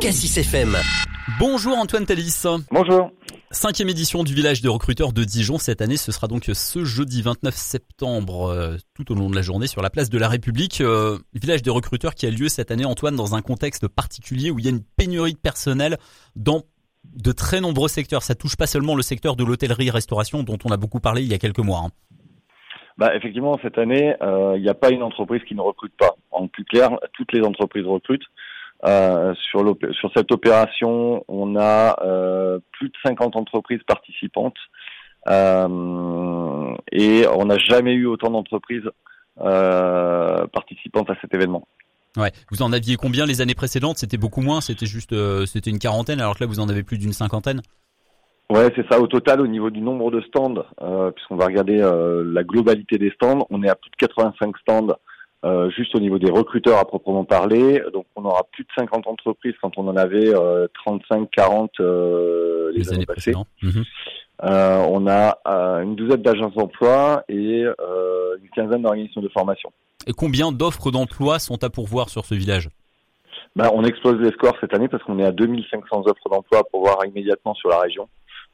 Cassis FM. Bonjour Antoine Talis. Bonjour. Cinquième édition du village des recruteurs de Dijon cette année, ce sera donc ce jeudi 29 septembre, euh, tout au long de la journée sur la place de la République. Euh, village des recruteurs qui a lieu cette année, Antoine, dans un contexte particulier où il y a une pénurie de personnel dans de très nombreux secteurs. Ça touche pas seulement le secteur de l'hôtellerie-restauration dont on a beaucoup parlé il y a quelques mois. Hein. Bah, effectivement, cette année, euh, il n'y a pas une entreprise qui ne recrute pas. En plus clair, toutes les entreprises recrutent. Euh, sur, sur cette opération, on a euh, plus de 50 entreprises participantes euh, et on n'a jamais eu autant d'entreprises participantes à cet événement. Ouais. Vous en aviez combien les années précédentes? C'était beaucoup moins, c'était juste, c'était une quarantaine, alors que là vous en avez plus d'une cinquantaine? Ouais, c'est ça. Au total, au niveau du nombre de stands, puisqu'on va regarder la globalité des stands, on est à plus de 85 stands euh, juste au niveau des recruteurs à proprement parler. Donc on aura plus de 50 entreprises quand on en avait 35-40 les, les, années, passées. Mhm. on a une douzaine d'agences d'emploi et une quinzaine d'organisations de formation. Et combien d'offres d'emploi sont à pourvoir sur ce village? Ben, On explose les scores cette année parce qu'on est à 2500 offres d'emploi à pourvoir immédiatement sur la région.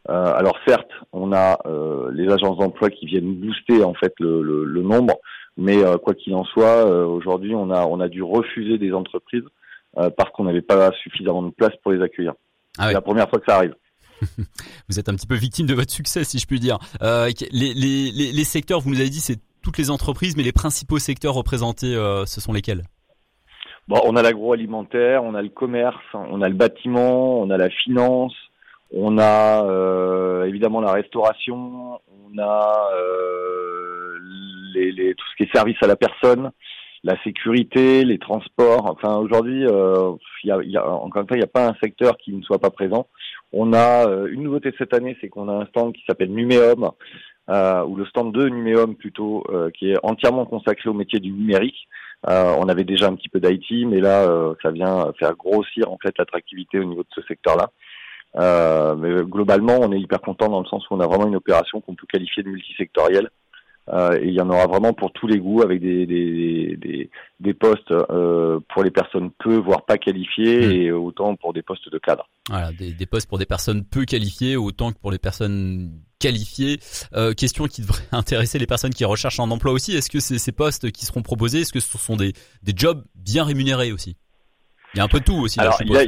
Euh, alors certes, on a euh, les agences d'emploi qui viennent booster en fait le, le, le nombre, mais euh, quoi qu'il en soit, aujourd'hui on a on a dû refuser des entreprises parce qu'on n'avait pas suffisamment de place pour les accueillir. Ah C'est la première fois que ça arrive. vous êtes un petit peu victime de votre succès, si je puis dire. Les, les, les, les, secteurs, vous nous avez dit, c'est toutes les entreprises, mais les principaux secteurs représentés, ce sont lesquels? Bon, on a l'agroalimentaire, on a le commerce, on a le bâtiment, on a la finance, on a euh, évidemment la restauration, on a euh, tout ce qui est service à la personne, la sécurité, les transports. Enfin, aujourd'hui, euh, y a, encore une fois, il n'y a pas un secteur qui ne soit pas présent. On a euh, une nouveauté cette année, c'est qu'on a un stand qui s'appelle Numéum, euh, ou le stand de Numéum plutôt, euh, qui est entièrement consacré au métier du numérique. on avait déjà un petit peu d'IT, mais là, ça vient faire grossir en fait l'attractivité au niveau de ce secteur-là. Mais globalement, on est hyper content dans le sens où on a vraiment une opération qu'on peut qualifier de multisectorielle. Euh, et il y en aura vraiment pour tous les goûts avec des, des, des, des postes euh, pour les personnes peu voire pas qualifiées mmh. et autant pour des postes de cadre. Voilà, des, des, postes pour des personnes peu qualifiées autant que pour les personnes qualifiées. Euh, question qui devrait intéresser les personnes qui recherchent un emploi aussi. Est-ce que c'est ces postes qui seront proposés? Est-ce que ce sont des, des jobs bien rémunérés aussi? Il y a un peu de tout aussi. Alors, là, a,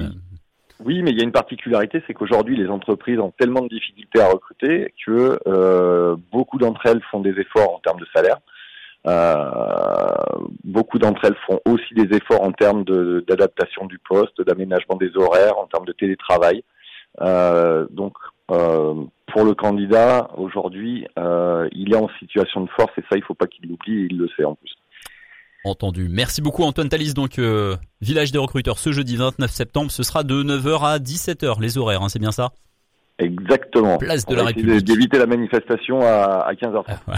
oui, mais il y a une particularité, c'est qu'aujourd'hui, les entreprises ont tellement de difficultés à recruter que elles font des efforts en termes de salaire. Euh, beaucoup d'entre elles font aussi des efforts en termes d'adaptation du poste, d'aménagement des horaires, en termes de télétravail. Euh, donc, euh, pour le candidat, aujourd'hui, il est en situation de force et ça, il ne faut pas qu'il l'oublie il le sait en plus. Entendu. Merci beaucoup Antoine Talis. Donc village des recruteurs ce jeudi 29 septembre, ce sera de 9h à 17h les horaires, hein, c'est bien ça? Exactement. Place de la République. D'éviter la manifestation à, 15h30. Ah,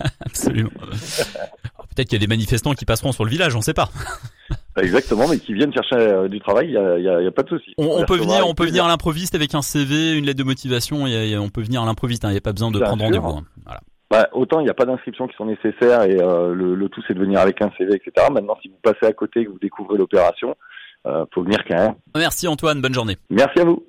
Absolument. Peut-être qu'il y a des manifestants qui passeront sur le village, on ne sait pas. Exactement, mais qui viennent chercher euh, du travail, il y a, pas de souci. On, peut venir, on peut venir à l'improviste avec un CV, une lettre de motivation, et, on peut venir à l'improviste. Hein. Il n'y a pas besoin de prendre rendez-vous. Hein. Voilà. Bah, autant il n'y a pas d'inscriptions qui sont nécessaires et euh, le, le, tout c'est de venir avec un CV, etc. Maintenant, si vous passez à côté et que vous découvrez l'opération, euh, faut venir quand même. Merci Antoine, bonne journée. Merci à vous.